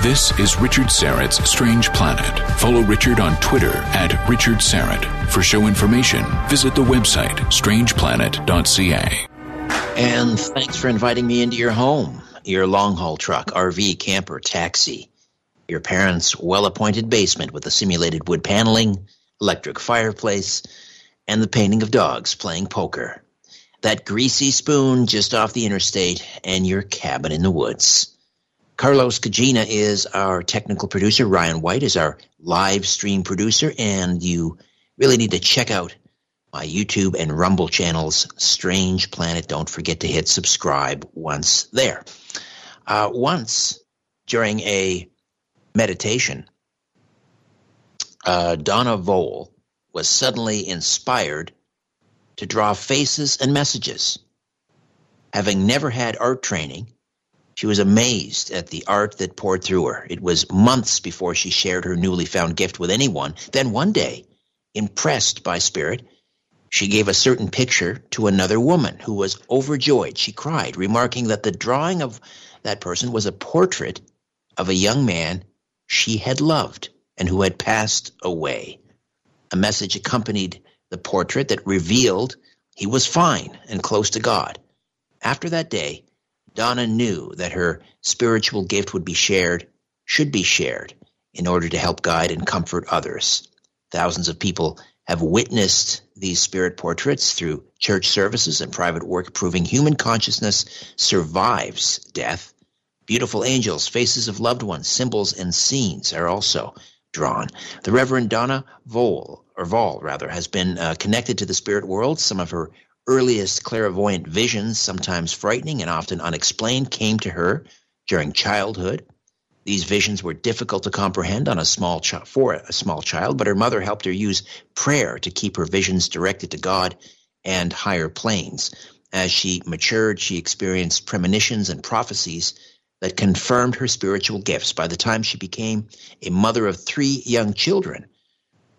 This is Richard Syrett's Strange Planet. Follow Richard on Twitter at Richard Syrett. For show information, visit the website strangeplanet.ca. And thanks for inviting me into your home, your long haul truck, RV, camper, taxi, your parents' well appointed basement with a simulated wood paneling, electric fireplace, and the painting of dogs playing poker. That greasy spoon just off the interstate, and your cabin in the woods. Carlos Cagina is our technical producer. Ryan White is our live stream producer. And you really need to check out my YouTube and Rumble channels, Strange Planet. Don't forget to hit subscribe once there. Uh, once during a meditation, uh, Donna Vole was suddenly inspired to draw faces and messages. Having never had art training, she was amazed at the art that poured through her. It was months before she shared her newly found gift with anyone. Then one day, impressed by spirit, she gave a certain picture to another woman who was overjoyed. She cried, remarking that the drawing of that person was a portrait of a young man she had loved and who had passed away. A message accompanied the portrait that revealed he was fine and close to God. After that day, Donna knew that her spiritual gift would be shared, should be shared, in order to help guide and comfort others. Thousands of people have witnessed these spirit portraits through church services and private work, proving human consciousness survives death. Beautiful angels, faces of loved ones, symbols, and scenes are also drawn. The Reverend Donna Vole, or Voll rather, has been uh, connected to the spirit world. Some of her earliest clairvoyant visions, sometimes frightening and often unexplained, came to her during childhood. These visions were difficult to comprehend on a small ch- for a small child, but her mother helped her use prayer to keep her visions directed to God and higher planes. As she matured, she experienced premonitions and prophecies that confirmed her spiritual gifts. By the time she became a mother of three young children,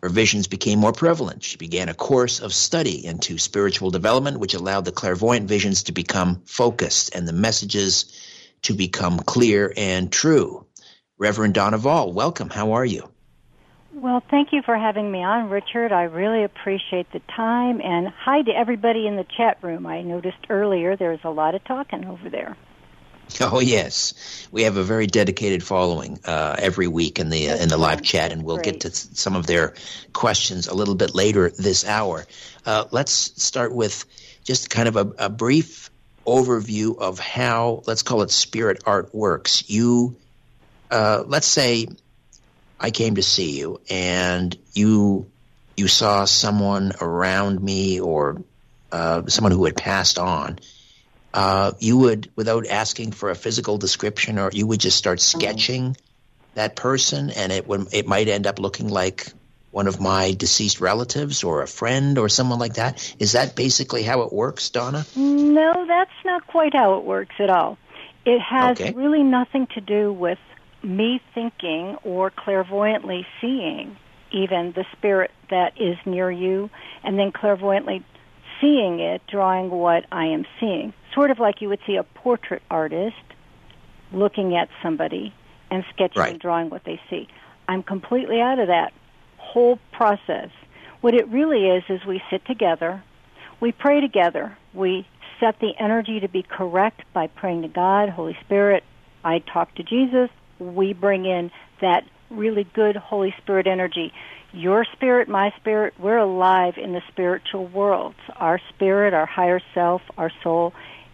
her visions became more prevalent. She began a course of study into spiritual development, which allowed the clairvoyant visions to become focused and the messages to become clear and true. Reverend Donna Vole, welcome. How are you? Well, thank you for having me on, Richard. I really appreciate the time. And hi to everybody in the chat room. I noticed earlier there was a lot of talking over there. Oh yes, we have a very dedicated following uh, every week in the uh, in the live chat, and we'll Great. get to some of their questions a little bit later this hour. Uh, let's start with just kind of a, a, brief overview of how let's call it spirit art works. You, uh, let's say, I came to see you, and you you saw someone around me or uh, someone who had passed on uh, you would, without asking for a physical description, or you would just start sketching that person, and it would it might end up looking like one of my deceased relatives or a friend or someone like that. Is that basically how it works, Donna? No, that's not quite how it works at all. It has okay. really nothing to do with me thinking or clairvoyantly seeing even the spirit that is near you and then clairvoyantly seeing it, drawing what I am seeing sort of like you would see a portrait artist looking at somebody and sketching right. and drawing what they see. I'm completely out of that whole process. What it really is is we sit together, we pray together, we set the energy to be correct by praying to God, Holy Spirit. I talk to Jesus. We bring in that really good Holy Spirit energy your spirit, my spirit, we're alive in the spiritual worlds. Our spirit, our higher self, our soul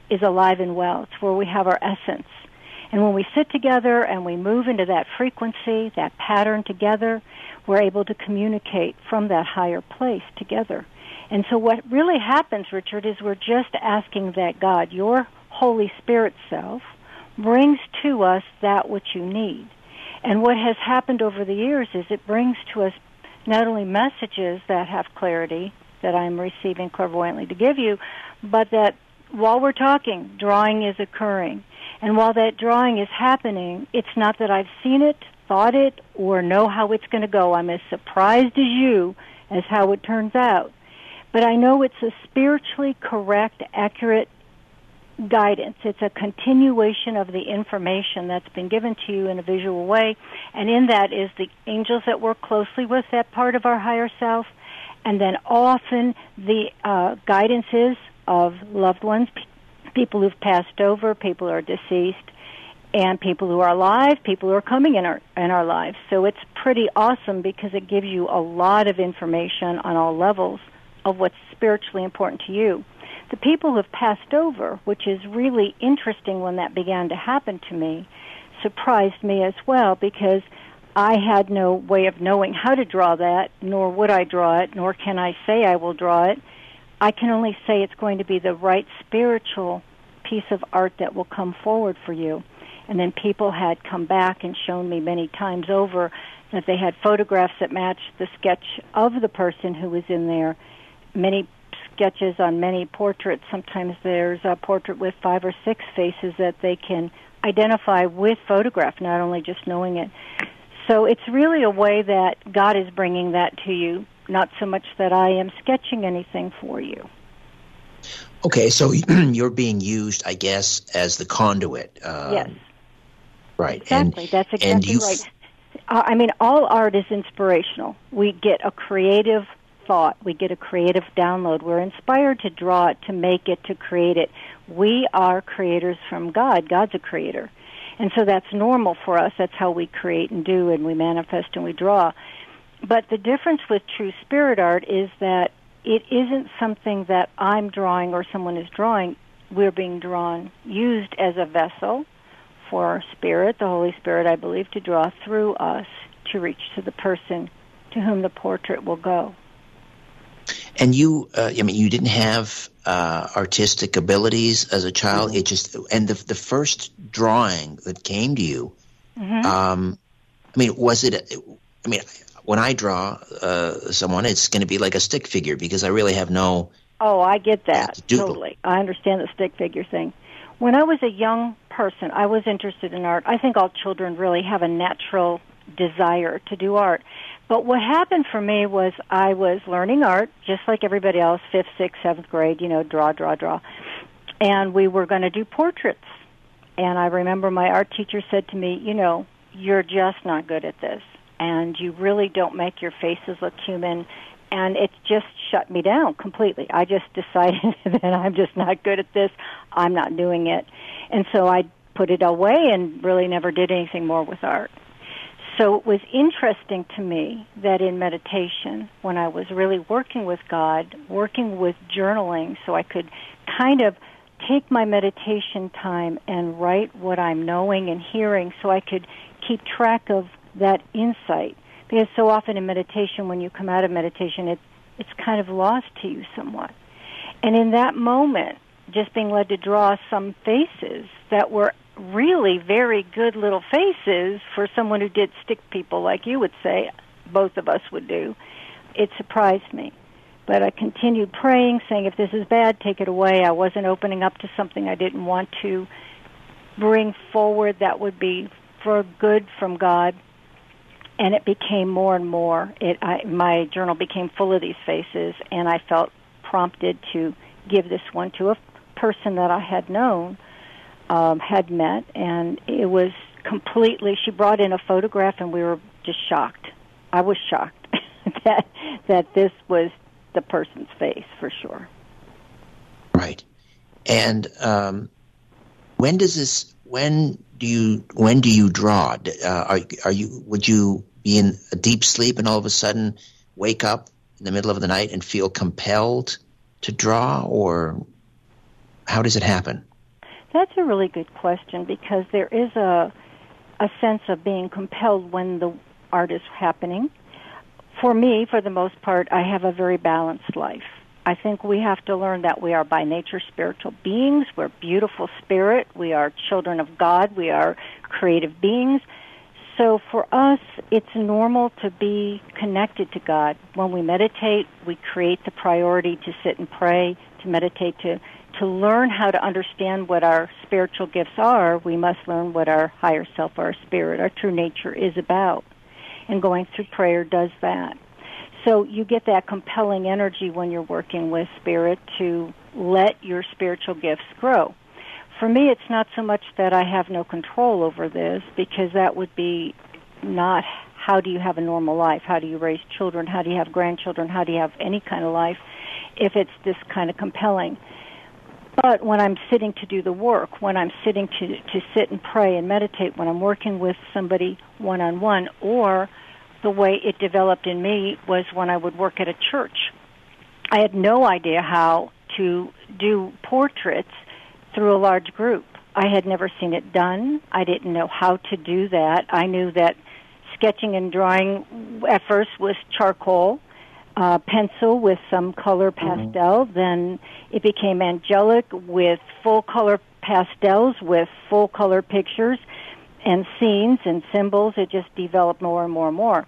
is alive and well. It's where we have our essence. And when we sit together and we move into that frequency, that pattern together, we're able to communicate from that higher place together. And so what really happens, Richard, is we're just asking that God, your Holy Spirit self, brings to us that which you need. And what has happened over the years is it brings to us not only messages that have clarity that I'm receiving clairvoyantly to give you, but that while we're talking, drawing is occurring. And while that drawing is happening, it's not that I've seen it, thought it, or know how it's going to go. I'm as surprised as you as how it turns out. But I know it's a spiritually correct, accurate guidance. It's a continuation of the information that's been given to you in a visual way. And in that is the angels that work closely with that part of our higher self. And then often the uh, guidances of loved ones, people who've passed over, people who are deceased, and people who are alive, people who are coming in our in our lives. So it's pretty awesome because it gives you a lot of information on all levels of what's spiritually important to you. The people who have passed over, which is really interesting when that began to happen to me, surprised me as well because I had no way of knowing how to draw that, nor would I draw it, nor can I say I will draw it. I can only say it's going to be the right spiritual piece of art that will come forward for you. And then people had come back and shown me many times over that they had photographs that matched the sketch of the person who was in there. Many sketches on many portraits. Sometimes there's a portrait with five or six faces that they can identify with photograph, not only just knowing it. So it's really a way that God is bringing that to you, not so much that I am sketching anything for you. Okay, so you're being used, I guess, as the conduit. Um, yes. Right. Exactly. And, That's exactly right. Uh, I mean, all art is inspirational. We get a creative thought. We get a creative download. We're inspired to draw it, to make it, to create it. We are creators from God. God's a creator. And so that's normal for us. That's how we create and do and we manifest and we draw. But the difference with true spirit art is that it isn't something that I'm drawing or someone is drawing. We're being drawn, used as a vessel for spirit, the Holy Spirit, I believe, to draw through us to reach to the person to whom the portrait will go. And you, uh, I mean, you didn't have uh, artistic abilities as a child. Mm-hmm. It just, and the the first drawing that came to you, mm-hmm. um, I mean, was it? I mean, when I draw uh, someone, it's going to be like a stick figure because I really have no. Oh, I get that totally. I understand the stick figure thing. When I was a young person, I was interested in art. I think all children really have a natural desire to do art. But what happened for me was I was learning art, just like everybody else, fifth, sixth, seventh grade, you know, draw, draw, draw. And we were going to do portraits. And I remember my art teacher said to me, you know, you're just not good at this. And you really don't make your faces look human. And it just shut me down completely. I just decided that I'm just not good at this. I'm not doing it. And so I put it away and really never did anything more with art. So it was interesting to me that in meditation, when I was really working with God, working with journaling, so I could kind of take my meditation time and write what I'm knowing and hearing so I could keep track of that insight. Because so often in meditation, when you come out of meditation, it, it's kind of lost to you somewhat. And in that moment, just being led to draw some faces that were really very good little faces for someone who did stick people like you would say both of us would do. It surprised me. But i continued praying saying if this is bad take it away. I wasn't opening up to something i didn't want to bring forward that would be for good from god. And it became more and more. It I, my journal became full of these faces and i felt prompted to give this one to a person that i had known um, had met, and it was completely. She brought in a photograph, and we were just shocked. I was shocked that that this was the person's face for sure. Right, and um, when does this? When do you? When do you draw? Uh, are are you? Would you be in a deep sleep and all of a sudden wake up in the middle of the night and feel compelled to draw, or how does it happen? That's a really good question because there is a a sense of being compelled when the art is happening. For me, for the most part, I have a very balanced life. I think we have to learn that we are by nature spiritual beings. We're beautiful spirit. We are children of God. We are creative beings. so for us, it's normal to be connected to God. When we meditate, we create the priority to sit and pray, to meditate, to, to learn how to understand what our spiritual gifts are. We must learn what our higher self, our spirit, our true nature is about. And going through prayer does that. So you get that compelling energy when you're working with spirit to let your spiritual gifts grow. For me, it's not so much that I have no control over this because that would be not how do you have a normal life? How do you raise children? How do you have grandchildren? How do you have any kind of life if it's this kind of compelling? But when I'm sitting to do the work, when I'm sitting to, to sit and pray and meditate, when I'm working with somebody one on one, or the way it developed in me was when I would work at a church. I had no idea how to do portraits through a large group. I had never seen it done. I didn't know how to do that. I knew that sketching and drawing at first was charcoal, uh, pencil with some color mm-hmm. pastel. Mm-hmm. Then it became angelic with full color pastels with full color pictures and scenes and symbols. It just developed more and more and more.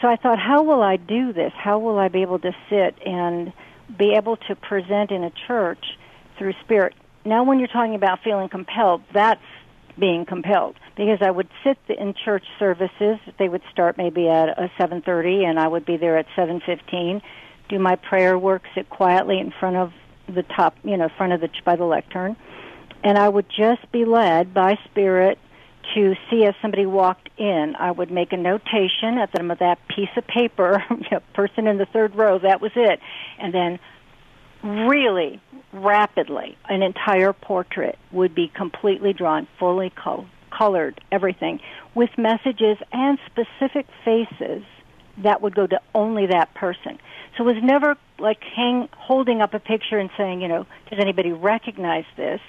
So I thought, how will I do this? How will I be able to sit and be able to present in a church through spirit? Now, when you're talking about feeling compelled, that's being compelled because I would sit in church services. They would start maybe at uh, a 7:30, and I would be there at 7:15. Do my prayer work, sit quietly in front of the top, you know, front of the by the lectern, and I would just be led by Spirit to see as somebody walked in, I would make a notation at the bottom of that piece of paper, person in the third row, that was it. And then really rapidly, an entire portrait would be completely drawn, fully col- colored, everything, with messages and specific faces that would go to only that person. So it was never like hang, holding up a picture and saying, you know, does anybody recognize this?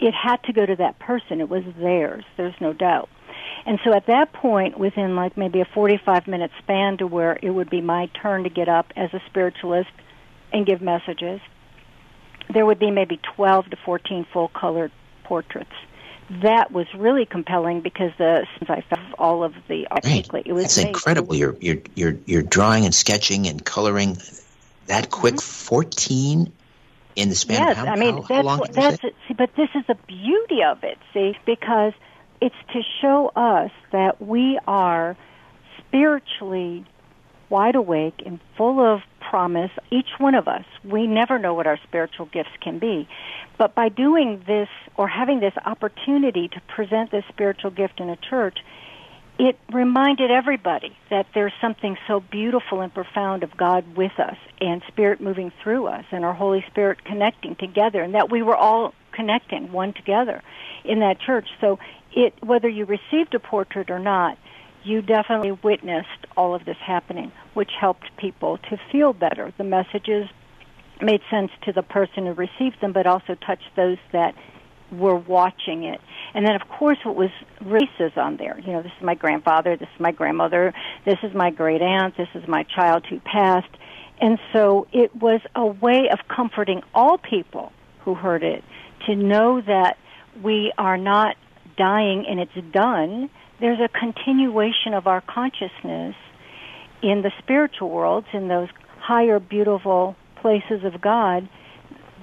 it had to go to that person. It was theirs. There's no doubt. And so at that point, within like maybe a 45 minute span to where it would be my turn to get up as a spiritualist and give messages, there would be maybe 12 to 14 full colored portraits. That was really compelling because the since I found all of the right. it was That's incredible. You're you're you're you're drawing and sketching and coloring that quick. Mm-hmm. 14 in the span yes, how, I mean how, that's how what, that's it. See, but this is the beauty of it, see, because it's to show us that we are spiritually wide awake and full of promise, each one of us. We never know what our spiritual gifts can be. But by doing this or having this opportunity to present this spiritual gift in a church, it reminded everybody that there's something so beautiful and profound of God with us and Spirit moving through us and our Holy Spirit connecting together and that we were all connecting one together in that church. So it, whether you received a portrait or not, you definitely witnessed all of this happening, which helped people to feel better. The messages made sense to the person who received them, but also touched those that were watching it. And then, of course, what was races on there. You know, this is my grandfather, this is my grandmother, this is my great aunt, this is my child who passed. And so it was a way of comforting all people who heard it to know that we are not dying and it's done. There's a continuation of our consciousness in the spiritual worlds, in those higher, beautiful places of God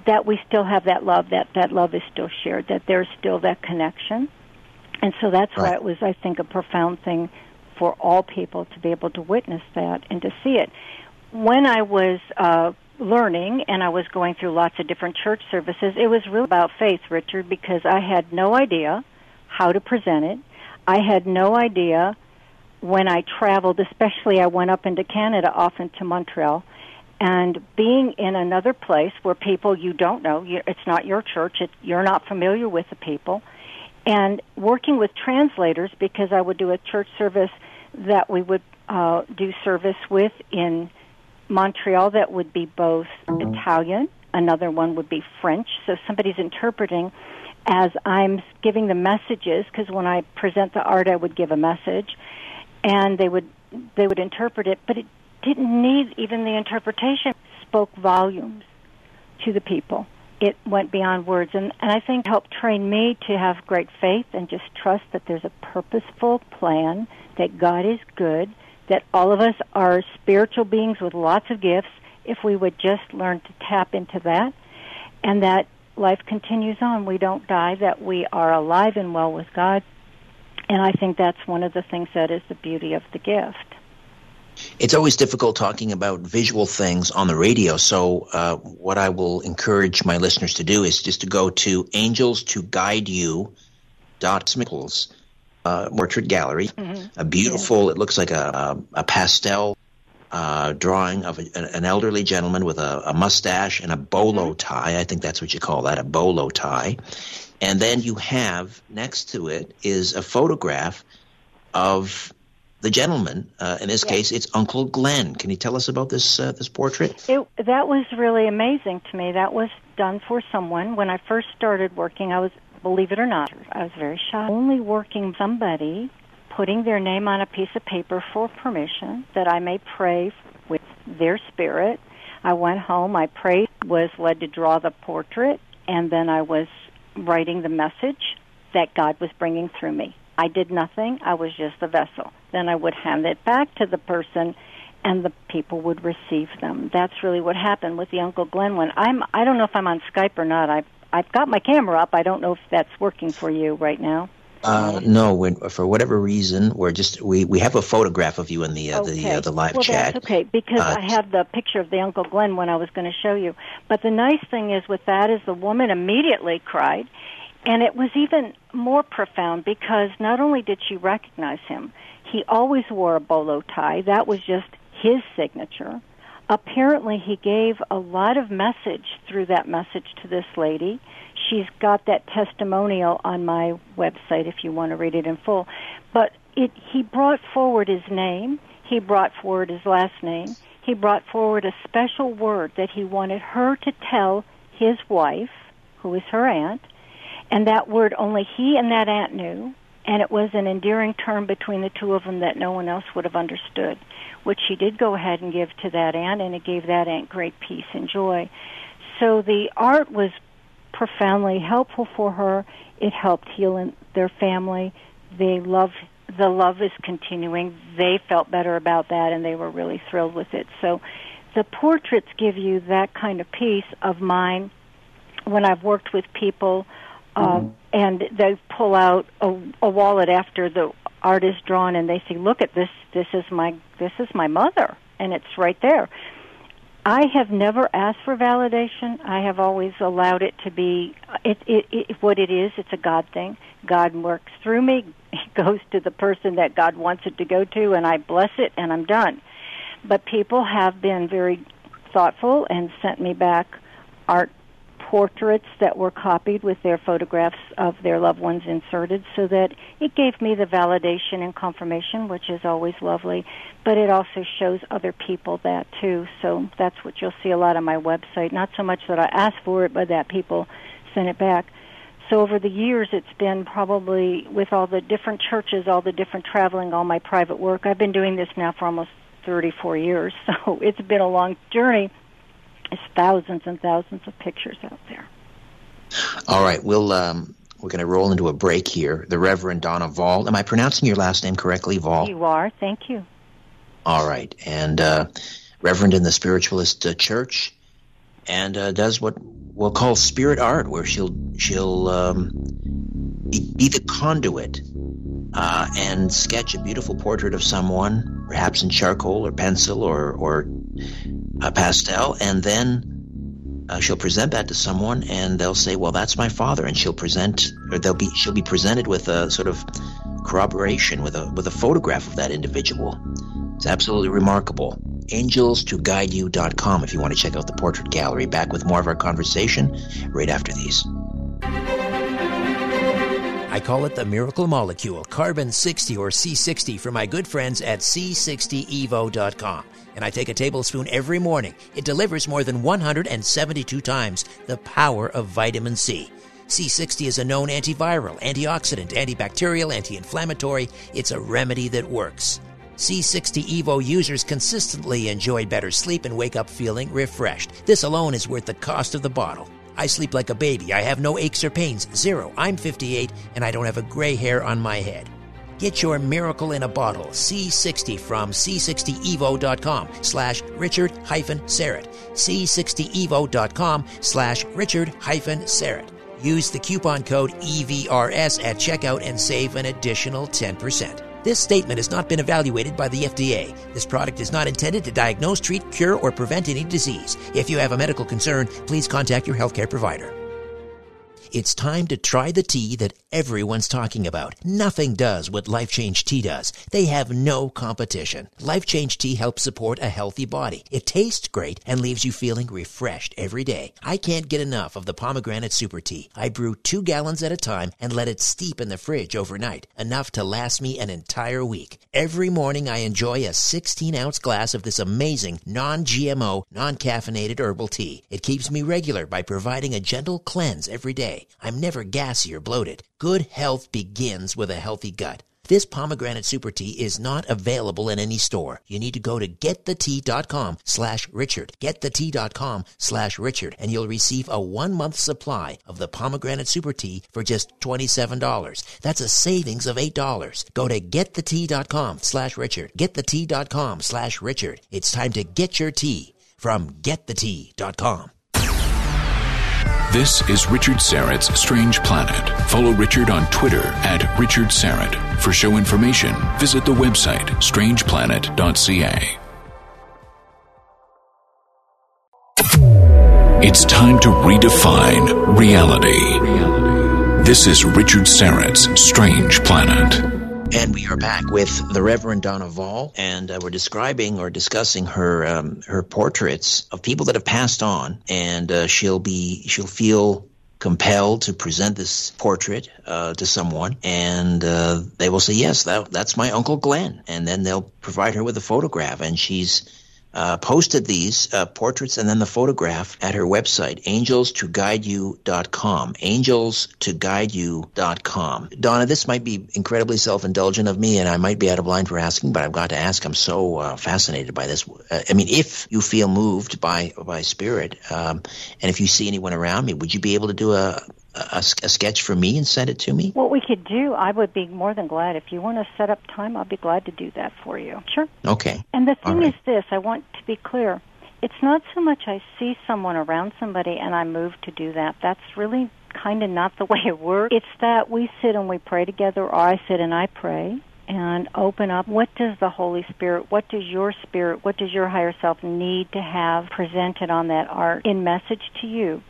that we still have that love, that that love is still shared, that there's still that connection. And so that's right. why it was, I think, a profound thing for all people to be able to witness that and to see it. When I was uh, learning and I was going through lots of different church services, it was really about faith, Richard, because I had no idea how to present it. I had no idea when I traveled, especially I went up into Canada, often to Montreal and being in another place where people you don't know, you, it's not your church, it, you're not familiar with the people, and working with translators because I would do a church service that we would uh, do service with in Montreal that would be both Italian, another one would be French. So somebody's interpreting as I'm giving the messages because when I present the art, I would give a message, and they would they would interpret it, but it didn't need even the interpretation, spoke volumes to the people. It went beyond words and, and I think helped train me to have great faith and just trust that there's a purposeful plan, that God is good, that all of us are spiritual beings with lots of gifts if we would just learn to tap into that and that life continues on. We don't die, that we are alive and well with God. And I think that's one of the things that is the beauty of the gift. It's always difficult talking about visual things on the radio. So, uh, what I will encourage my listeners to do is just to go to angels to guide you dot Smickles uh, gallery. Mm-hmm. A beautiful, yeah. it looks like a, a, a pastel uh, drawing of a, an elderly gentleman with a, a, mustache and a bolo mm-hmm. tie. I think that's what you call that, a bolo tie. And then you have next to it is a photograph of the gentleman. Uh, in this yes. case, it's Uncle Glenn. Can you tell us about this uh, this portrait? It, that was really amazing to me. That was done for someone when I first started working. I was, believe it or not, I was very shy. Only working somebody, putting their name on a piece of paper for permission that I may pray with their spirit. I went home. I prayed. Was led to draw the portrait, and then I was writing the message that God was bringing through me. I did nothing. I was just a vessel. Then I would hand it back to the person and the people would receive them. That's really what happened with the Uncle Glenn one. I'm I don't know if I'm on Skype or not. I've I've got my camera up. I don't know if that's working for you right now. Uh, no, when, for whatever reason, we're just we, we have a photograph of you in the uh, okay. the uh, the live well, chat. That's okay because uh, I have the picture of the Uncle Glenn when I was going to show you. But the nice thing is with that is the woman immediately cried, and it was even more profound because not only did she recognize him, he always wore a bolo tie. That was just his signature. Apparently, he gave a lot of message through that message to this lady. She's got that testimonial on my website if you want to read it in full. But it, he brought forward his name. He brought forward his last name. He brought forward a special word that he wanted her to tell his wife, who is her aunt, and that word only he and that aunt knew, and it was an endearing term between the two of them that no one else would have understood, which he did go ahead and give to that aunt, and it gave that aunt great peace and joy. So the art was profoundly helpful for her. It helped heal their family. They love the love is continuing. They felt better about that, and they were really thrilled with it. So the portraits give you that kind of peace of mind. When I've worked with people mm-hmm. and they pull out a, a wallet after the art is drawn, and they say, "Look at this! This is my this is my mother," and it's right there. I have never asked for validation. I have always allowed it to be it, it, it, what it is. It's a God thing. God works through me. It goes to the person that God wants it to go to, and I bless it, and I'm done. But people have been very thoughtful and sent me back art portraits that were copied with their photographs of their loved ones inserted so that it gave me the validation and confirmation, which is always lovely, but it also shows other people that too. So that's what you'll see a lot on my website. Not so much that I ask for it, but that people send it back. So over the years, it's been probably with all the different churches, all the different traveling, all my private work. I've been doing this now for almost 34 years, so it's been a long journey there's thousands and thousands of pictures out there. All right, we'll um, we're going to roll into a break here. The Reverend Donna Voll. Am I pronouncing your last name correctly, Voll? You are. Thank you. All right, and uh, Reverend in the Spiritualist uh, Church, and uh, does what we'll call spirit art, where she'll she'll um, be, the conduit uh, and sketch a beautiful portrait of someone, perhaps in charcoal or pencil or or a pastel, and then uh, she'll present that to someone, and they'll say, "Well, that's my father," and she'll present, or they'll be, she'll be presented with a sort of corroboration with a with a photograph of that individual. It's absolutely remarkable. AngelsToGuideYou.com if you want to check out the portrait gallery. Back with more of our conversation right after these. I call it the miracle molecule, carbon 60 or C60 for my good friends at C60evo.com. And I take a tablespoon every morning. It delivers more than 172 times the power of vitamin C. C60 is a known antiviral, antioxidant, antibacterial, anti inflammatory. It's a remedy that works. C60 Evo users consistently enjoy better sleep and wake up feeling refreshed. This alone is worth the cost of the bottle. I sleep like a baby. I have no aches or pains. Zero. I'm 58 and I don't have a gray hair on my head. Get your miracle in a bottle, C60 from C60evo.com slash Richard hyphen Syrett. C60evo.com slash Richard hyphen Syrett. Use the coupon code EVRS at checkout and save an additional 10%. This statement has not been evaluated by the FDA. This product is not intended to diagnose, treat, cure, or prevent any disease. If you have a medical concern, please contact your healthcare provider. It's time to try the tea that everyone's talking about. Nothing does what Life Change Tea does. They have no competition. Life Change Tea helps support a healthy body. It tastes great and leaves you feeling refreshed every day. I can't get enough of the pomegranate super tea. I brew two gallons at a time and let it steep in the fridge overnight, enough to last me an entire week. Every morning I enjoy a 16 ounce glass of this amazing non-GMO, non-caffeinated herbal tea. It keeps me regular by providing a gentle cleanse every day. I'm never gassy or bloated. Good health begins with a healthy gut. This pomegranate super tea is not available in any store. You need to go to getthetea.com slash Richard. Getthetea.com slash Richard and you'll receive a one month supply of the pomegranate super tea for just $27. That's a savings of $8. Go to getthetea.com slash Richard. Getthetea.com slash Richard. It's time to get your tea from getthetea.com. This is Richard Syrett's Strange Planet. Follow Richard on Twitter at Richard Syrett. For show information, visit the website strangeplanet.ca. It's time to redefine reality. This is Richard Syrett's Strange Planet. And we are back with the Reverend Donna Voll, and uh, we're describing or discussing her um, her portraits of people that have passed on, and uh, she'll be she'll feel compelled to present this portrait uh, to someone, and uh, they will say, "Yes, that, that's my uncle Glenn," and then they'll provide her with a photograph, and she's uh, posted these uh, portraits and then the photograph at her website, angelstoguideyou.com. Angelstoguideyou.com. Donna, this might be incredibly self-indulgent of me, and I might be out of line for asking, but I've got to ask. I'm so uh, fascinated by this. Uh, I mean, if you feel moved by by spirit, um, and if you see anyone around me, would you be able to do a a, a, sketch for me and send it to me? What we could do, I would be more than glad. If you want to set up time, I'll be glad to do that for you. Sure. Okay. And the thing right. is this I want to be clear. It's not so much I see someone around somebody and I move to do that. That's really kind of not the way it works. It's that we sit and we pray together, or I sit and I pray and open up what does the holy spirit what does your spirit what does your higher self need to have presented on that art in message to you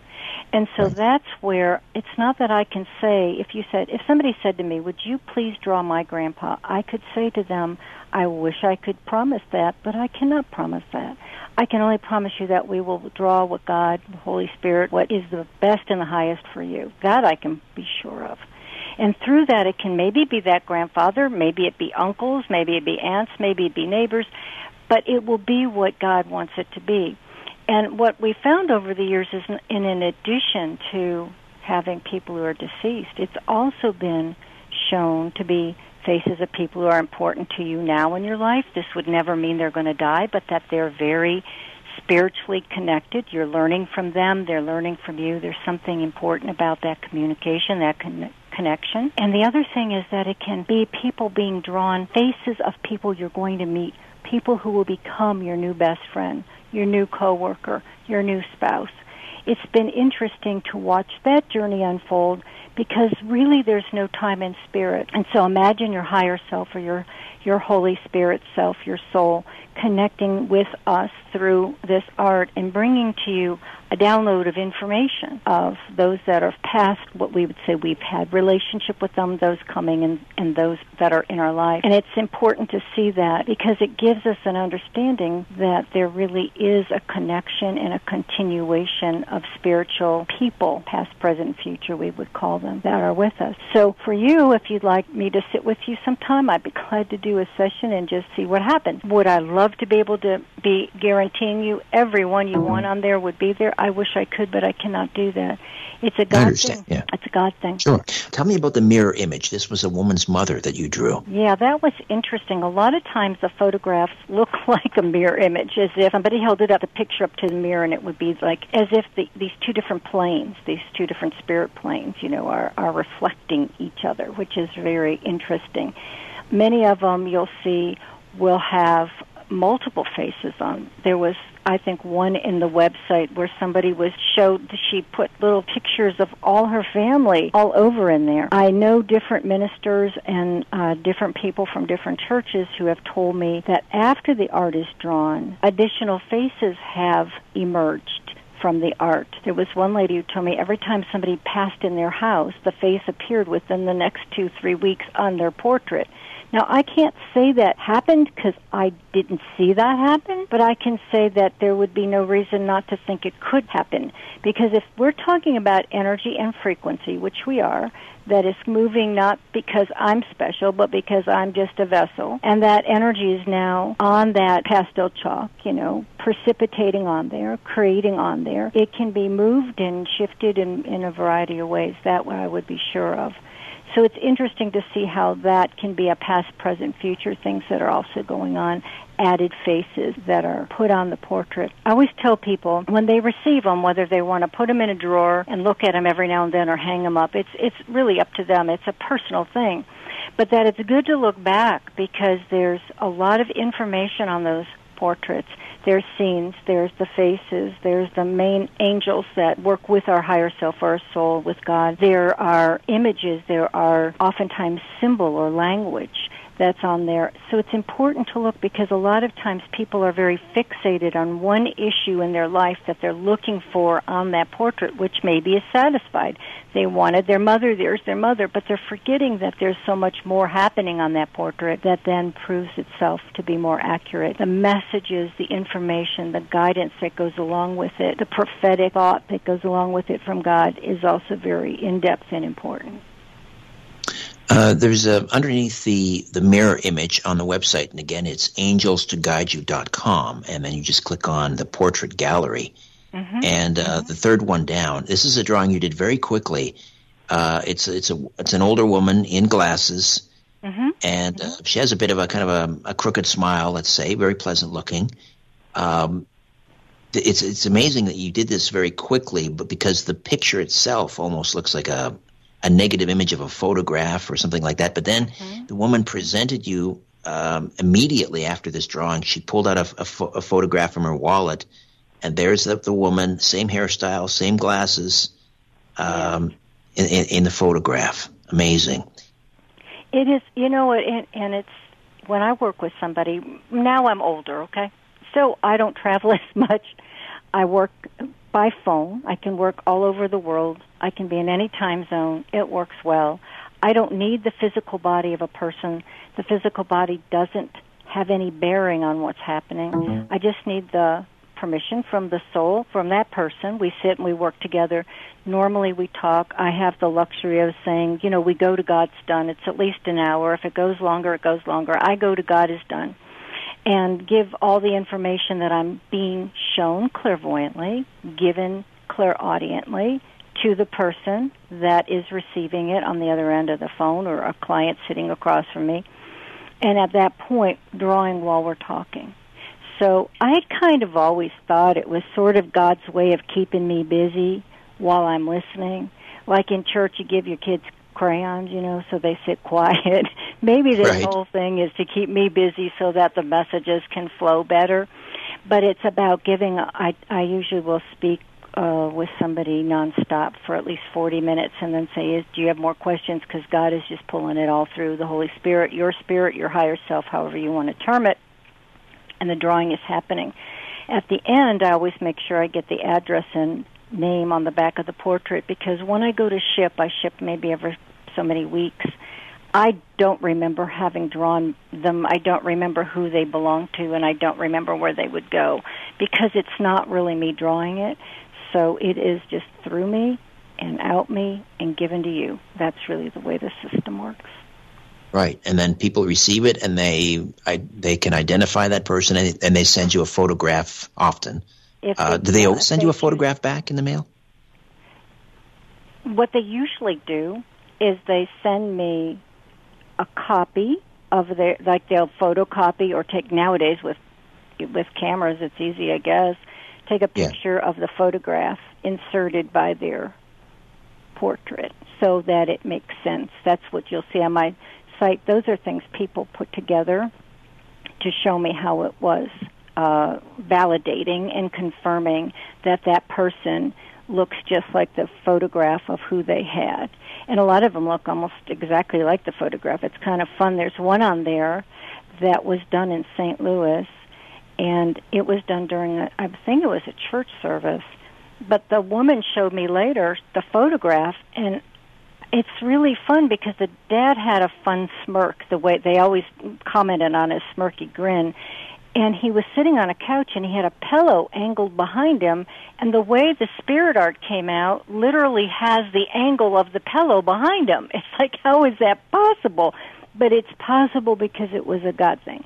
and so right. that's where it's not that I can say, if you said, if somebody said to me, would you please draw my grandpa? I could say to them, I wish I could promise that, but I cannot promise that. I can only promise you that we will draw what God, the Holy Spirit, what is the best and the highest for you. That I can be sure of. And through that, it can maybe be that grandfather, maybe it be uncles, maybe it be aunts, maybe it be neighbors, but it will be what God wants it to be. And what we found over the years is, in, in addition to having people who are deceased, it's also been shown to be faces of people who are important to you now in your life. This would never mean they're going to die, but that they're very spiritually connected. You're learning from them, they're learning from you. There's something important about that communication, that con- connection. And the other thing is that it can be people being drawn, faces of people you're going to meet, people who will become your new best friend your new coworker, your new spouse. It's been interesting to watch that journey unfold because really there's no time in spirit. And so imagine your higher self or your your Holy Spirit self, your soul, connecting with us through this art and bringing to you a download of information of those that are past what we would say we've had relationship with them, those coming and, and those that are in our life. And it's important to see that because it gives us an understanding that there really is a connection and a continuation of spiritual people, past, present, future, we would call them, that are with us. So for you, if you'd like me to sit with you sometime, I'd be glad to do a session and just see what happens. Would I love to be able to be guaranteeing you every one you want on there would be there. I wish I could, but I cannot do that. It's a God thing. Yeah. It's a God thing. Sure. Tell me about the mirror image. This was a woman's mother that you drew. Yeah, that was interesting. A lot of times the photographs look like a mirror image, as if somebody held it up, a picture up to the mirror, and it would be like as if the, these two different planes, these two different spirit planes, you know, are, are reflecting each other, which is very interesting. Many of them you'll see will have multiple faces on. There was I think one in the website where somebody was showed she put little pictures of all her family all over in there. I know different ministers and uh, different people from different churches who have told me that after the art is drawn, additional faces have emerged from the art. There was one lady who told me every time somebody passed in their house, the face appeared within the next two, three weeks on their portrait. Now, I can't say that happened because I didn't see that happen, but I can say that there would be no reason not to think it could happen. Because if we're talking about energy and frequency, which we are, that is moving not because I'm special, but because I'm just a vessel, and that energy is now on that pastel chalk, you know, precipitating on there, creating on there, it can be moved and shifted in, in a variety of ways. That I would be sure of. So it's interesting to see how that can be a past, present, future things that are also going on, added faces that are put on the portrait. I always tell people when they receive them, whether they want to put them in a drawer and look at them every now and then or hang them up, it's it's really up to them. It's a personal thing. But that it's good to look back because there's a lot of information on those portraits there's scenes, there's the faces, there's the main angels that work with our higher self, our soul, with God. There are images, there are oftentimes symbol or language that's on there. So it's important to look because a lot of times people are very fixated on one issue in their life that they're looking for on that portrait, which maybe is satisfied. They wanted their mother, there's their mother, but they're forgetting that there's so much more happening on that portrait that then proves itself to be more accurate. The messages, the information, the guidance that goes along with it, the prophetic thought that goes along with it from God is also very in-depth and important. Uh, there's a underneath the the mirror image on the website, and again, it's angels2guideyou.com, and then you just click on the portrait gallery, mm-hmm. and uh, mm-hmm. the third one down. This is a drawing you did very quickly. Uh, it's it's a it's an older woman in glasses, mm-hmm. and uh, she has a bit of a kind of a, a, crooked smile. Let's say, very pleasant looking. Um, it's it's amazing that you did this very quickly, but because the picture itself almost looks like a a negative image of a photograph or something like that. But then mm-hmm. the woman presented you um, immediately after this drawing. She pulled out a, a, fo- a photograph from her wallet, and there's the, the, woman, same hairstyle, same glasses, um, in, in, in, the photograph. Amazing. It is, you know, and, and it's when I work with somebody. Now I'm older, okay, so I don't travel as much. I work by phone. I can work all over the world. I can be in any time zone. It works well. I don't need the physical body of a person. The physical body doesn't have any bearing on what's happening. Mm-hmm. I just need the permission from the soul, from that person. We sit and we work together. Normally we talk. I have the luxury of saying, you know, we go to God's done. It's at least an hour. If it goes longer, it goes longer. I go to God is done and give all the information that I'm being shown clairvoyantly, given clairaudiently to the person that is receiving it on the other end of the phone or a client sitting across from me. And at that point, drawing while we're talking. So I kind of always thought it was sort of God's way of keeping me busy while I'm listening. Like in church, you give your kids crayons, you know, so they sit quiet. Maybe this right. whole thing is to keep me busy so that the messages can flow better. But it's about giving. I I usually will speak uh, with somebody nonstop for at least 40 minutes and then say, is, do you have more questions? Because God is just pulling it all through the Holy Spirit, your spirit, your higher self, however you want to term it. And the drawing is happening. At the end, I always make sure I get the address and name on the back of the portrait because when I go to ship, I ship maybe every so many weeks. I don't remember having drawn them. I don't remember who they belong to, and I don't remember where they would go because it's not really me drawing it. So it is just through me and out me and given to you. That's really the way the system works. Right, and then people receive it, and they I, they can identify that person, and, and they send you a photograph often. Uh, do they send you a photograph back in the mail? What they usually do is they send me a copy of their like they'll photocopy or take nowadays with with cameras it's easy I guess take a picture yeah. of the photograph inserted by their portrait so that it makes sense. That's what you'll see on my site. Those are things people put together to show me how it was uh, validating and confirming that that person looks just like the photograph of who they had. And a lot of them look almost exactly like the photograph. It's kind of fun. There's one on there that was done in St. Louis, and it was done during, a, I think it was a church service. But the woman showed me later the photograph, and it's really fun because the dad had a fun smirk. The way they always commented on his smirky grin, and he was sitting on a couch and he had a pillow angled behind him and the way the spirit art came out literally has the angle of the pillow behind him. It's like how is that possible? But it's possible because it was a god thing.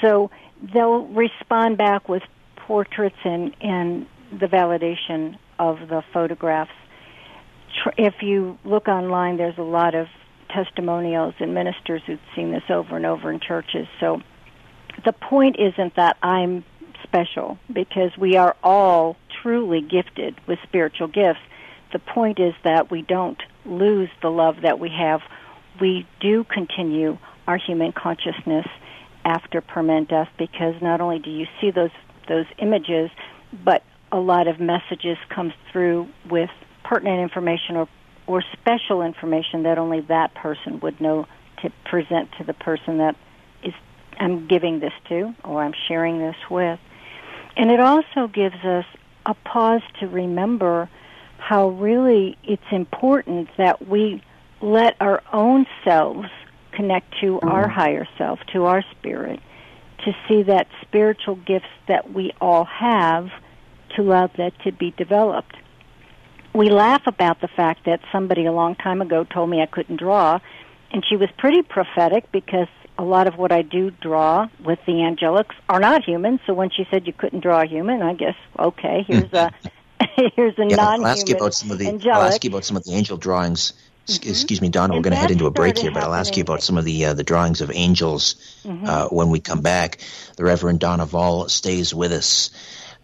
So they'll respond back with portraits and and the validation of the photographs. If you look online there's a lot of testimonials and ministers who've seen this over and over in churches. So the point isn't that I'm special because we are all truly gifted with spiritual gifts. The point is that we don't lose the love that we have. We do continue our human consciousness after permanent death because not only do you see those those images, but a lot of messages come through with pertinent information or or special information that only that person would know to present to the person that I'm giving this to or I'm sharing this with. And it also gives us a pause to remember how really it's important that we let our own selves connect to our mm. higher self, to our spirit, to see that spiritual gifts that we all have to allow that to be developed. We laugh about the fact that somebody a long time ago told me I couldn't draw, and she was pretty prophetic because a lot of what I do draw with the angelics are not human. So when she said you couldn't draw a human, I guess okay, here's a here's a yeah, non-human I'll ask you about some of the angelic. I'll ask you about some of the angel drawings. Mm-hmm. Excuse me, Donna. We're going to head into a break here, but I'll ask you about some of the uh, the drawings of angels mm-hmm. uh, when we come back. The Reverend Donna Voll stays with us.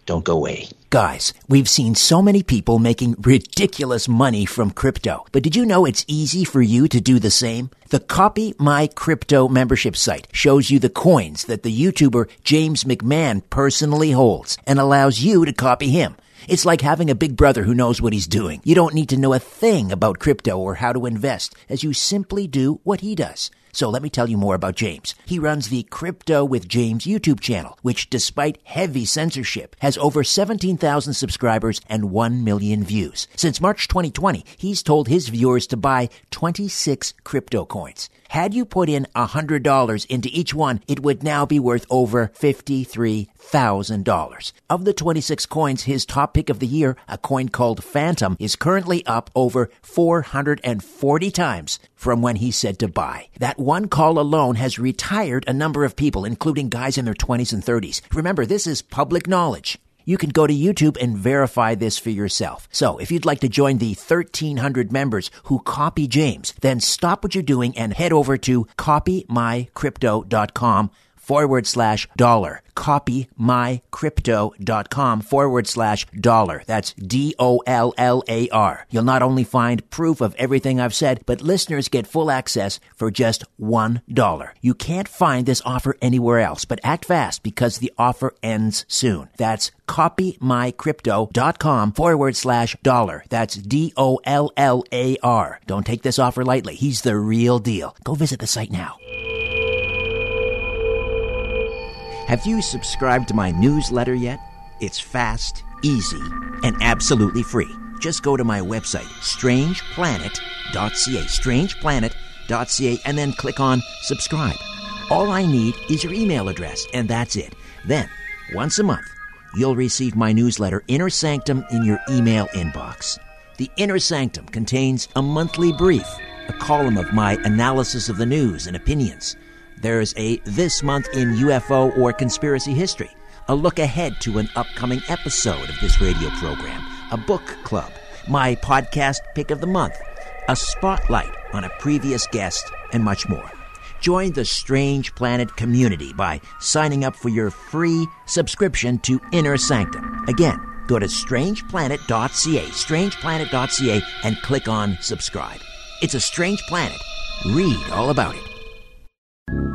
Don't go away. Guys, we've seen so many people making ridiculous money from crypto, but did you know it's easy for you to do the same? The Copy My Crypto membership site shows you the coins that the YouTuber James McMahon personally holds and allows you to copy him. It's like having a big brother who knows what he's doing. You don't need to know a thing about crypto or how to invest, as you simply do what he does. So let me tell you more about James. He runs the Crypto with James YouTube channel, which despite heavy censorship has over 17,000 subscribers and 1 million views. Since March 2020, he's told his viewers to buy 26 crypto coins. Had you put in $100 into each one, it would now be worth over $53,000. Of the 26 coins, his top pick of the year, a coin called Fantom, is currently up over 440 times from when he said to buy. That one call alone has retired a number of people, including guys in their 20s and 30s. Remember, this is public knowledge. You can go to YouTube and verify this for yourself. So if you'd like to join the 1300 members who copy James, then stop what you're doing and head over to copymycrypto.com forward slash dollar. Copy mycrypto.com forward slash dollar. That's D O L L A R. You'll not only find proof of everything I've said, but listeners get full access for just one dollar. You can't find this offer anywhere else, but act fast because the offer ends soon. That's copymycrypto.com forward slash dollar. That's D O L L A R. Don't take this offer lightly. He's the real deal. Go visit the site now. Have you subscribed to my newsletter yet? It's fast, easy, and absolutely free. Just go to my website, strangeplanet.ca, strangeplanet.ca, and then click on subscribe. All I need is your email address, and that's it. Then, once a month, you'll receive my newsletter, Inner Sanctum, in your email inbox. The Inner Sanctum contains a monthly brief a column of my analysis of the news and opinions. There's a This Month in UFO or Conspiracy History, a look ahead to an upcoming episode of this radio program, a book club, my podcast pick of the month, a spotlight on a previous guest, and much more. Join the Strange Planet community by signing up for your free subscription to Inner Sanctum. Again, go to strangeplanet.ca, strangeplanet.ca, and click on subscribe. It's a strange planet. Read all about it.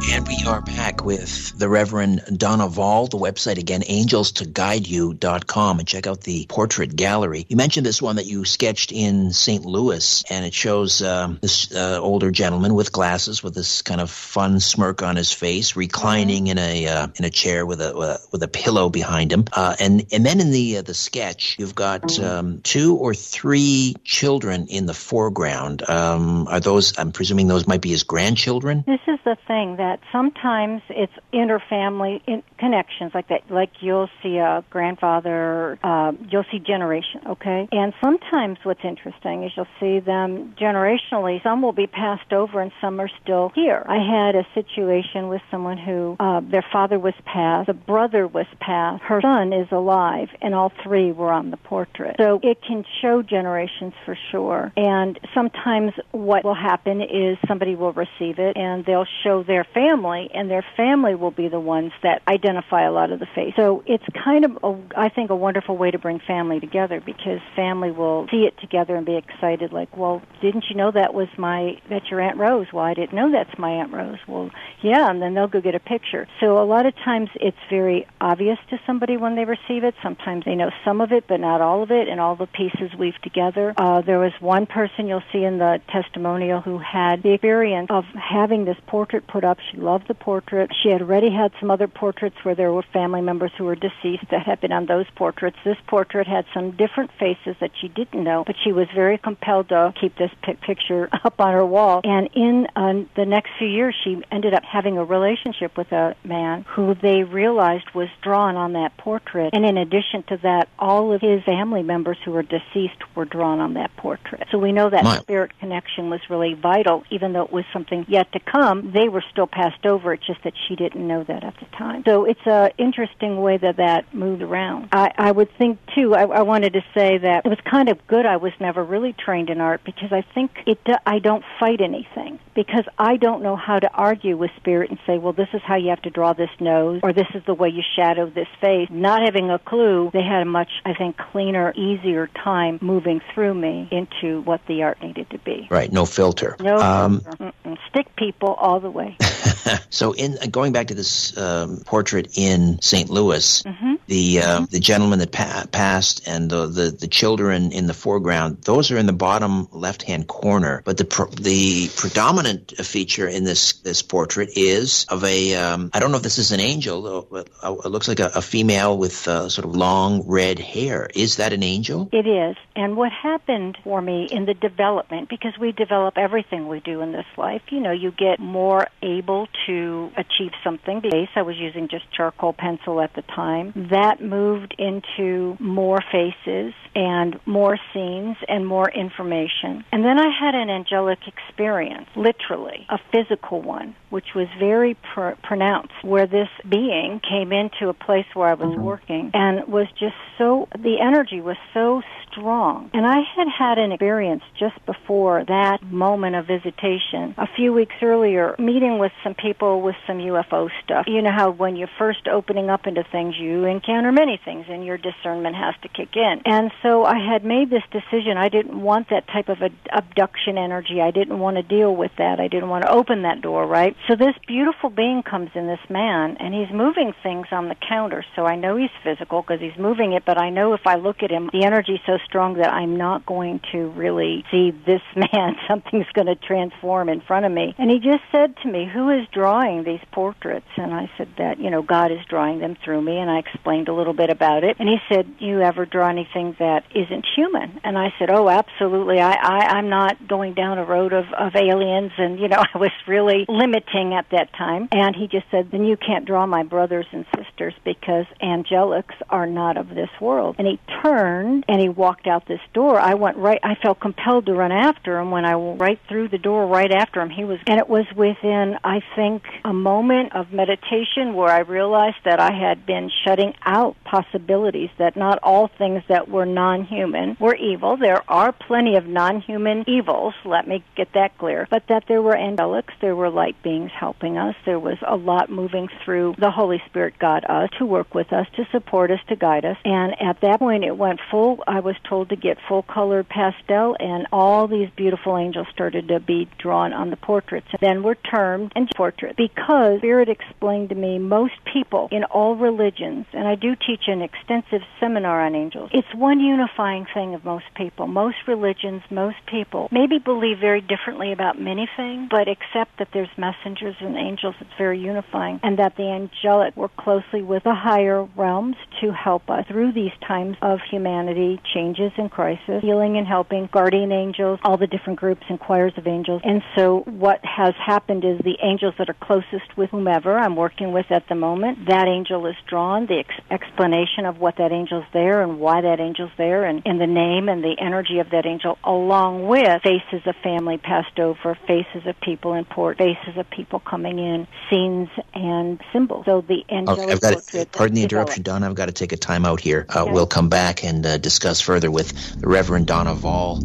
And we are back with the Reverend Donna Voll. The website again, angelstoguideyou.com, and check out the portrait gallery. You mentioned this one that you sketched in St. Louis, and it shows um, this uh, older gentleman with glasses with this kind of fun smirk on his face, reclining in a uh, in a chair with a uh, with a pillow behind him. Uh, and and then in the uh, the sketch, you've got um, two or three children in the foreground. Um, are those? I'm presuming those might be his grandchildren. This is the thing that sometimes it's interfamily in connections like that. Like you'll see a grandfather, uh, you'll see generation, okay? And sometimes what's interesting is you'll see them generationally. Some will be passed over and some are still here. I had a situation with someone who uh, their father was passed, the brother was passed, her son is alive, and all three were on the portrait. So it can show generations for sure. And sometimes what will happen is somebody will receive it and they'll show their family, and their family will be the ones that identify a lot of the face. So it's kind of, a, I think, a wonderful way to bring family together because family will see it together and be excited. Like, well, didn't you know that was my that's your Aunt Rose? Well, I didn't know that's my Aunt Rose. Well, yeah, and then they'll go get a picture. So a lot of times it's very obvious to somebody when they receive it. Sometimes they know some of it, but not all of it, and all the pieces weave together. Uh, there was one person you'll see in the testimonial who had the experience of having this portrait put up. She loved the portrait. She had already had some other portraits where there were family members who were deceased that had been on those portraits. This portrait had some different faces that she didn't know, but she was very compelled to keep this picture up on her wall. And in uh, the next few years, she ended up having a relationship with a man who they realized was drawn on that portrait. And in addition to that, all of his family members who were deceased were drawn on that portrait. So we know that My. spirit connection was really vital, even though it was something yet to come. They were still passed over. It's just that she didn't know that at the time. So it's an interesting way that that moved around. I, I would think too. I, I wanted to say that it was kind of good. I was never really trained in art because I think it. I don't fight anything because I don't know how to argue with spirit and say, well, this is how you have to draw this nose, or this is the way you shadow this face. Not having a clue, they had a much, I think, cleaner, easier time moving through me into what the art needed to be. Right. No filter. No um, filter. Stick people all the way. so, in going back to this um, portrait in St. Louis, mm-hmm. the uh, mm-hmm. the gentleman that pa- passed and the, the, the children in the foreground, those are in the bottom left hand corner. But the the predominant feature in this this portrait is of a um, I don't know if this is an angel. But uh, it looks like a, a female with uh, sort of long red hair. Is that an angel? It is. And what happened for me in the development, because we develop everything we do in this life, you know, you get more able to achieve something. Base, I was using just charcoal pencil at the time. That moved into more faces and more scenes and more information. And then I had an angelic experience, literally, a physical one, which was very pr- pronounced, where this being came into a place where I was mm-hmm. working and was just so, the energy was so strong. And I had had an experience just before that moment of visitation a few weeks earlier, meeting with some people with some UFO stuff. You know how when you're first opening up into things, you encounter many things and your discernment has to kick in. And so I had made this decision. I didn't want that type of abduction energy. I didn't want to deal with that. I didn't want to open that door, right? So this beautiful being comes in, this man, and he's moving things on the counter. So I know he's physical because he's moving it, but I know if I look at him, the energy's so strong that I'm not going to really see this man. Something's going to transform in front of me. And he just said to me, Who is drawing these portraits? And I said that, you know, God is drawing them through me. And I explained a little bit about it. And he said, "You ever draw anything that isn't human?" And I said, "Oh, absolutely. I, I I'm not going down a road of of aliens." And you know, I was really limiting at that time. And he just said, "Then you can't draw my brothers and sisters because angelics are not of this world." And he turned and he walked out this door. I went right. I felt compelled to run after him. When I went right through the door, right after him, he was, and it was within, think, a moment of meditation where I realized that I had been shutting out possibilities. That not all things that were non-human were evil. There are plenty of non-human evils. Let me get that clear. But that there were angelics, there were light beings helping us. There was a lot moving through the Holy Spirit God us to work with us, to support us, to guide us. And at that point, it went full. I was told to get full color pastel, and all these beautiful angels started to be drawn on the portraits. Then were termed and portraits because Spirit explained to me most people in all religions, and I do teach an extensive seminar on angels. It's one unifying thing of most people. Most religions, most people maybe believe very differently about many things, but accept that there's messengers and angels. It's very unifying, and that the angelic work closely with the higher realms to help us through these times of humanity, changes and crisis, healing and helping, guardian angels, all the different groups and choirs of angels. And so what has happened is the angels that are closest with whomever I'm working with at the moment, that angel is drawn, the ex- explanation of what that angel's there and why that angel's there and, and the name and the energy of that angel along with faces of family passed over, faces of people in port, faces of people coming in, scenes and symbols. So the angelic okay, I've got to, Pardon the interruption, Don. I've got to take a time out here. Uh, okay. We'll come back and uh, discuss further with the Reverend Donna Voll.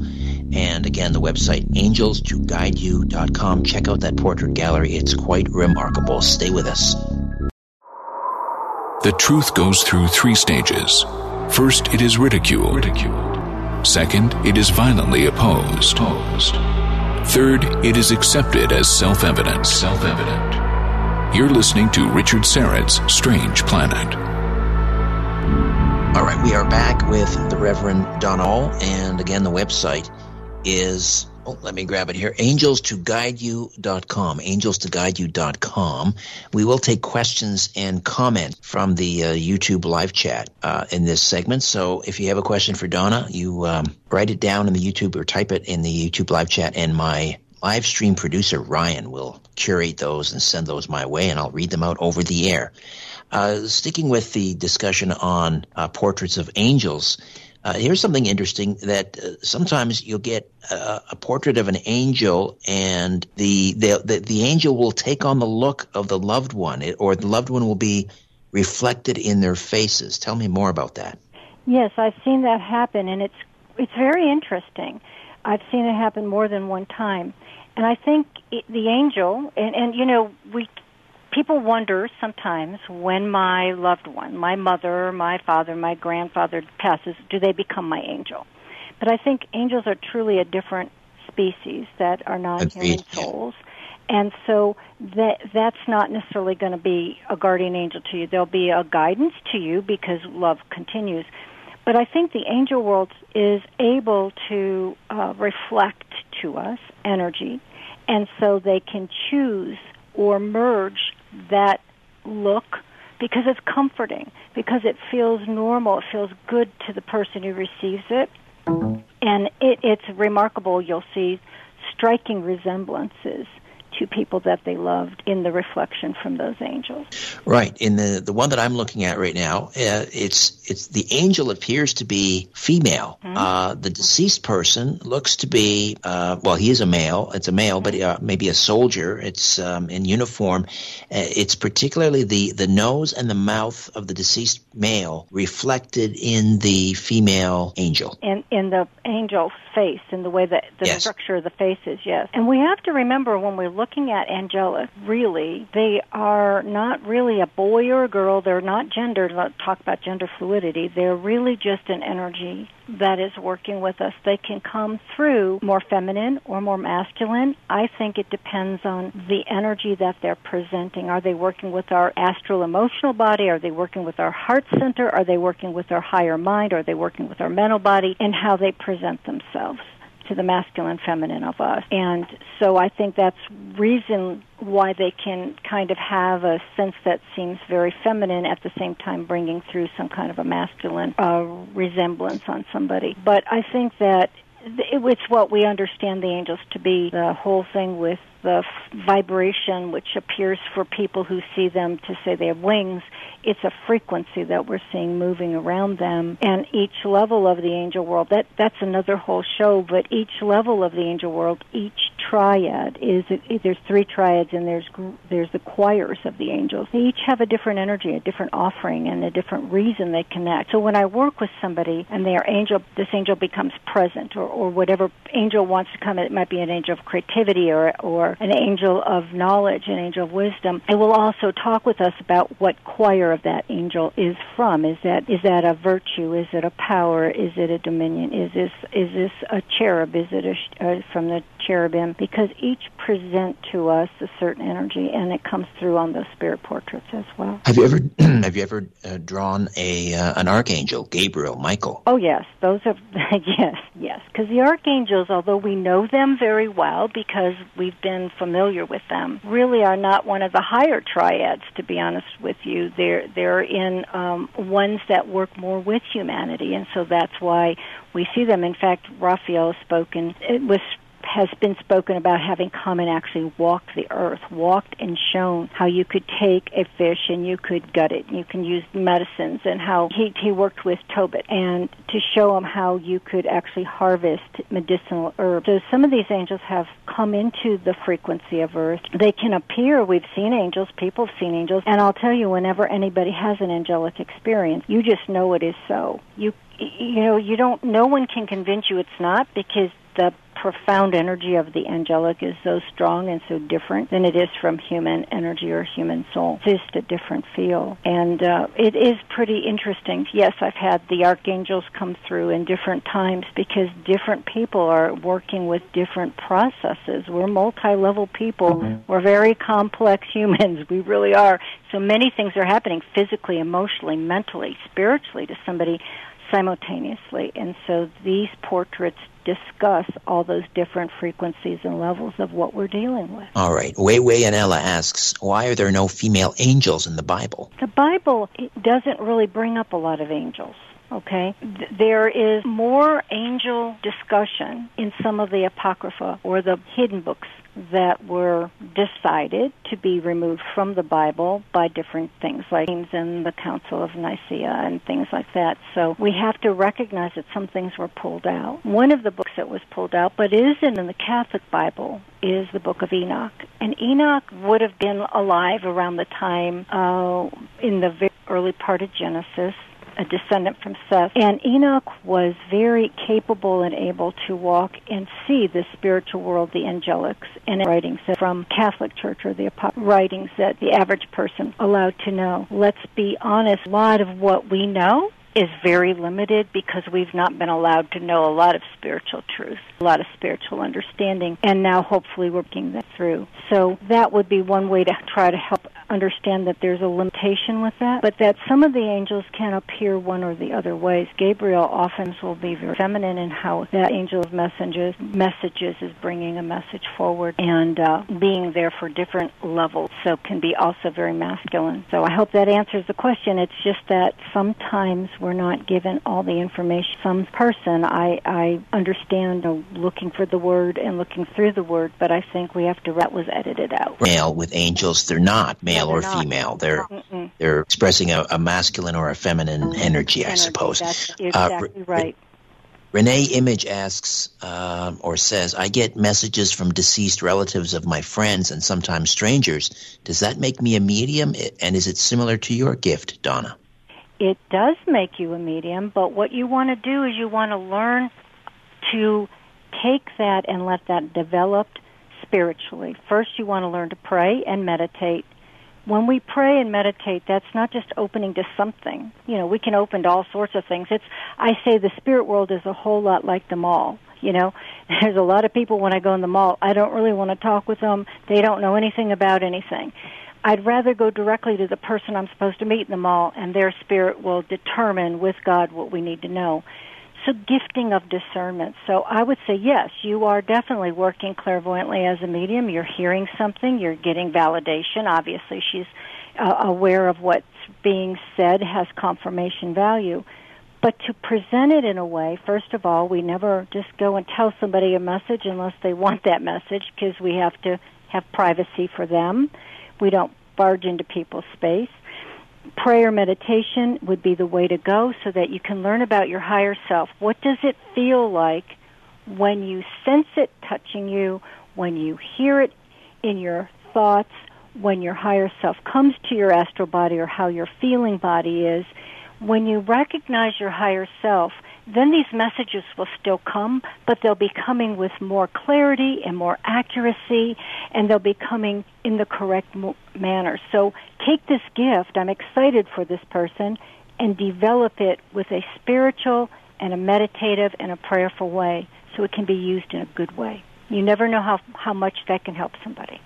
And again, the website angelstoguideyou.com. Check out that portrait gallery. It's quite remarkable. Stay with us. The truth goes through three stages. First, it is ridiculed. ridiculed. Second, it is violently opposed. opposed. Third, it is accepted as self-evident. Self-evident. You're listening to Richard Syrett's Strange Planet. All right, we are back with the Reverend Donald, and again, the website is oh, let me grab it here. Angelstoguideyou.com angelstoguideyou.com we will take questions and comments from the uh, youtube live chat uh, in this segment. So if you have a question for donna you um, write it down in the youtube or type it in the youtube live chat and my live stream producer ryan will curate those and send those my way and i'll read them out over the air. Uh, sticking with the discussion on uh, portraits of angels, uh, here's something interesting that uh, sometimes you'll get a, a, portrait of an angel, and the, the, the the angel will take on the look of the loved one, it, or the loved one will be reflected in their faces. Tell me more about that. Yes, I've seen that happen, and it's it's very interesting. I've seen it happen more than one time, and I think it, the angel, and and you know we people wonder sometimes when my loved one, my mother, my father, my grandfather passes, do they become my angel? But I think angels are truly a different species that are non-human souls. And so that that's not necessarily going to be a guardian angel to you. There'll be a guidance to you because love continues. But I think the angel world is able to uh, reflect to us energy, and so they can choose or merge that look because it's comforting, because it feels normal, it feels good to the person who receives it. And it, it's remarkable. You'll see striking resemblances to people that they loved in the reflection from those angels. Right. In the the one that I'm looking at right now, uh, it's it's the angel appears to be female. Mm-hmm. Uh, the deceased person looks to be uh, well, he is a male. It's a male, but uh, maybe a soldier. It's um, in uniform. Uh, it's particularly the the nose and the mouth of the deceased male reflected in the female angel. In in the angel's face, in the way that the yes. structure of the face is. Yes. And we have to remember when we look looking at Angela, really, they are not really a boy or a girl. They're not gendered. Let's talk about gender fluidity. They're really just an energy that is working with us. They can come through more feminine or more masculine. I think it depends on the energy that they're presenting. Are they working with our astral emotional body? Are they working with our heart center? Are they working with our higher mind? Are they working with our mental body? And how they present themselves. To the masculine feminine of us. And so I think that's reason why they can kind of have a sense that seems very feminine at the same time bringing through some kind of a masculine uh, resemblance on somebody. But I think that it's what we understand the angels to be. The whole thing with the vibration, which appears for people who see them to say they have wings, it's a frequency that we're seeing moving around them. And each level of the angel world, that that's another whole show. But each level of the angel world, each triad is there's three triads, and there's there's the choirs of the angels. They each have a different energy, a different offering, and a different reason they connect. So when I work with somebody and their angel, this angel becomes present, or or whatever angel wants to come, it might be an angel of creativity or or an angel of knowledge, an angel of wisdom. It will also talk with us about what choir of that angel is from. Is that is that a virtue? Is it a power? Is it a dominion? Is this is this a cherub? Is it a, uh, from the cherubim? Because each present to us a certain energy, and it comes through on those spirit portraits as well. Have you ever have you ever uh, drawn a uh, an archangel, Gabriel, Michael? Oh yes, those are yes, yes. Because the archangels, although we know them very well because we've been familiar with them, really are not one of the higher triads. To be honest with you, they're they're in um, ones that work more with humanity, and so that's why we see them. In fact, Raphael spoken it was has been spoken about having come and actually walked the earth, walked and shown how you could take a fish and you could gut it, and you can use medicines, and how he he worked with Tobit and to show him how you could actually harvest medicinal herbs. So some of these angels have come into the frequency of earth. They can appear. We've seen angels. People have seen angels, and I'll tell you, whenever anybody has an angelic experience, you just know it is so. You you know you don't. No one can convince you it's not because the profound energy of the angelic is so strong and so different than it is from human energy or human soul. It's just a different feel. And uh, it is pretty interesting. Yes, I've had the archangels come through in different times because different people are working with different processes. We're multi-level people. Mm-hmm. We're very complex humans. We really are. So many things are happening physically, emotionally, mentally, spiritually to somebody simultaneously. And so these portraits discuss all those different frequencies and levels of what we're dealing with. All right. Wei Wei and Ella asks, why are there no female angels in the Bible? The Bible doesn't really bring up a lot of angels. Okay? There is more angel discussion in some of the Apocrypha or the hidden books that were decided to be removed from the Bible by different things like things in the Council of Nicaea and things like that. So we have to recognize that some things were pulled out. One of the books that was pulled out, but isn't in the Catholic Bible, is the book of Enoch. And Enoch would have been alive around the time uh, in the very early part of Genesis a descendant from Seth. And Enoch was very capable and able to walk and see the spiritual world, the angelics, and writings that from Catholic Church or the writings that the average person allowed to know. Let's be honest, a lot of what we know is very limited because we've not been allowed to know a lot of spiritual truth, a lot of spiritual understanding, and now hopefully we're working that through. So that would be one way to try to help understand that there's a limitation with that, but that some of the angels can appear one or the other ways. Gabriel often will be very feminine in how that angel's messages messages is bringing a message forward and uh, being there for different levels, so can be also very masculine. So I hope that answers the question. It's just that sometimes we're not given all the information. Some person, I I understand uh, looking for the word and looking through the word, but I think we have to that was edited out. Male with angels, they're not male male or not. female. They're Mm-mm. they're expressing a, a, masculine or a feminine energy, I suppose. That's exactly uh, right. Renee Image asks uh, or says, I get messages from deceased relatives of my friends and sometimes strangers. Does that make me a medium? And is it similar to your gift, Donna? It does make you a medium, but what you want to do is you want to learn to take that and let that develop spiritually. First, you want to learn to pray and meditate. When we pray and meditate, that's not just opening to something. You know, we can open to all sorts of things. It's, I say the spirit world is a whole lot like the mall. You know, there's a lot of people when I go in the mall, I don't really want to talk with them. They don't know anything about anything. I'd rather go directly to the person I'm supposed to meet in the mall, and their spirit will determine with God what we need to know. So gifting of discernment. So I would say yes, you are definitely working clairvoyantly as a medium. You're hearing something. You're getting validation. Obviously, she's uh, aware of what's being said has confirmation value. But to present it in a way, first of all, we never just go and tell somebody a message unless they want that message because we have to have privacy for them. We don't barge into people's space. Prayer meditation would be the way to go so that you can learn about your higher self. What does it feel like when you sense it touching you, when you hear it in your thoughts, when your higher self comes to your astral body or how your feeling body is? when you recognize your higher self, then these messages will still come, but they'll be coming with more clarity and more accuracy, and they'll be coming in the correct mo- manner. So take this gift, I'm excited for this person, and develop it with a spiritual and a meditative and a prayerful way so it can be used in a good way. You never know how, how much that can help somebody.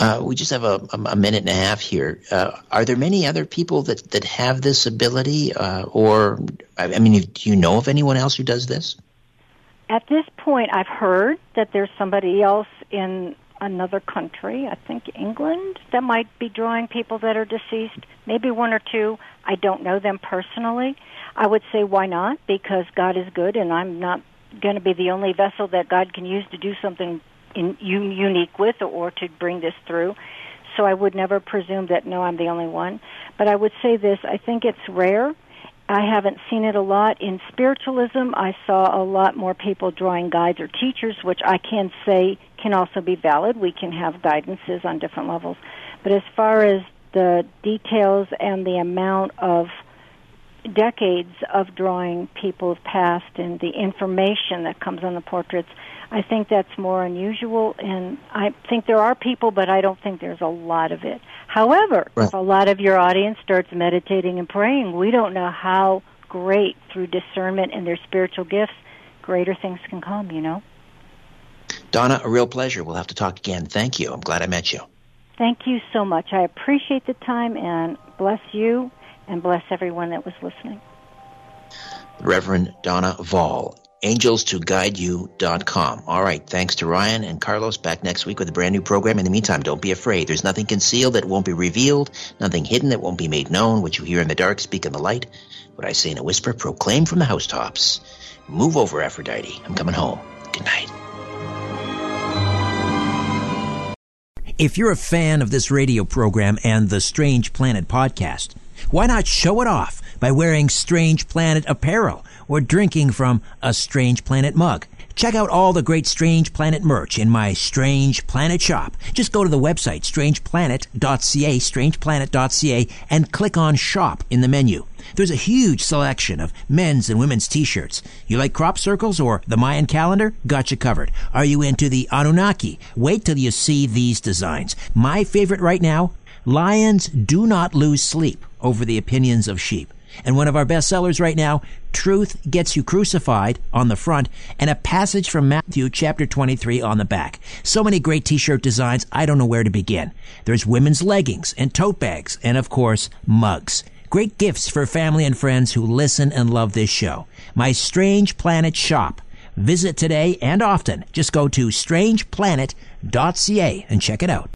Uh, we just have a, a, minute and a half here. Uh, are there many other people that, that have this ability, uh, or I mean, do you know of anyone else who does this? At this point, I've heard that there's somebody else in another country, I think England, that might be drawing people that are deceased. Maybe one or two. I don't know them personally. I would say why not? Because God is good, and I'm not going to be the only vessel that God can use to do something in, unique with or to bring this through. So I would never presume that no, I'm the only one. But I would say this: I think it's rare. I haven't seen it a lot in spiritualism. I saw a lot more people drawing guides or teachers, which I can say can also be valid. We can have guidances on different levels. But as far as the details and the amount of decades of drawing people's past and the information that comes on the portraits, I think that's more unusual, and I think there are people, but I don't think there's a lot of it. However, right. if a lot of your audience starts meditating and praying, we don't know how great through discernment and their spiritual gifts, greater things can come. You know. Donna, a real pleasure. We'll have to talk again. Thank you. I'm glad I met you. Thank you so much. I appreciate the time and bless you and bless everyone that was listening. Reverend Donna Voll angels2guideyou.com. All right. Thanks to Ryan and Carlos. Back next week with a brand new program. In the meantime, don't be afraid. There's nothing concealed that won't be revealed, nothing hidden that won't be made known. What you hear in the dark, speak in the light. What I say in a whisper, proclaim from the housetops. Move over, Aphrodite. I'm coming home. Good night. If you're a fan of this radio program and the Strange Planet podcast, why not show it off by wearing Strange Planet apparel? Or drinking from a Strange Planet mug. Check out all the great Strange Planet merch in my Strange Planet shop. Just go to the website, strangeplanet.ca, strangeplanet.ca, and click on shop in the menu. There's a huge selection of men's and women's t-shirts. You like crop circles or the Mayan calendar? Got you covered. Are you into the Anunnaki? Wait till you see these designs. My favorite right now, lions do not lose sleep over the opinions of sheep. And one of our best sellers right now, Truth Gets You Crucified on the front and a passage from Matthew chapter 23 on the back. So many great t-shirt designs, I don't know where to begin. There's women's leggings and tote bags and of course, mugs. Great gifts for family and friends who listen and love this show. My Strange Planet shop. Visit today and often. Just go to strangeplanet.ca and check it out.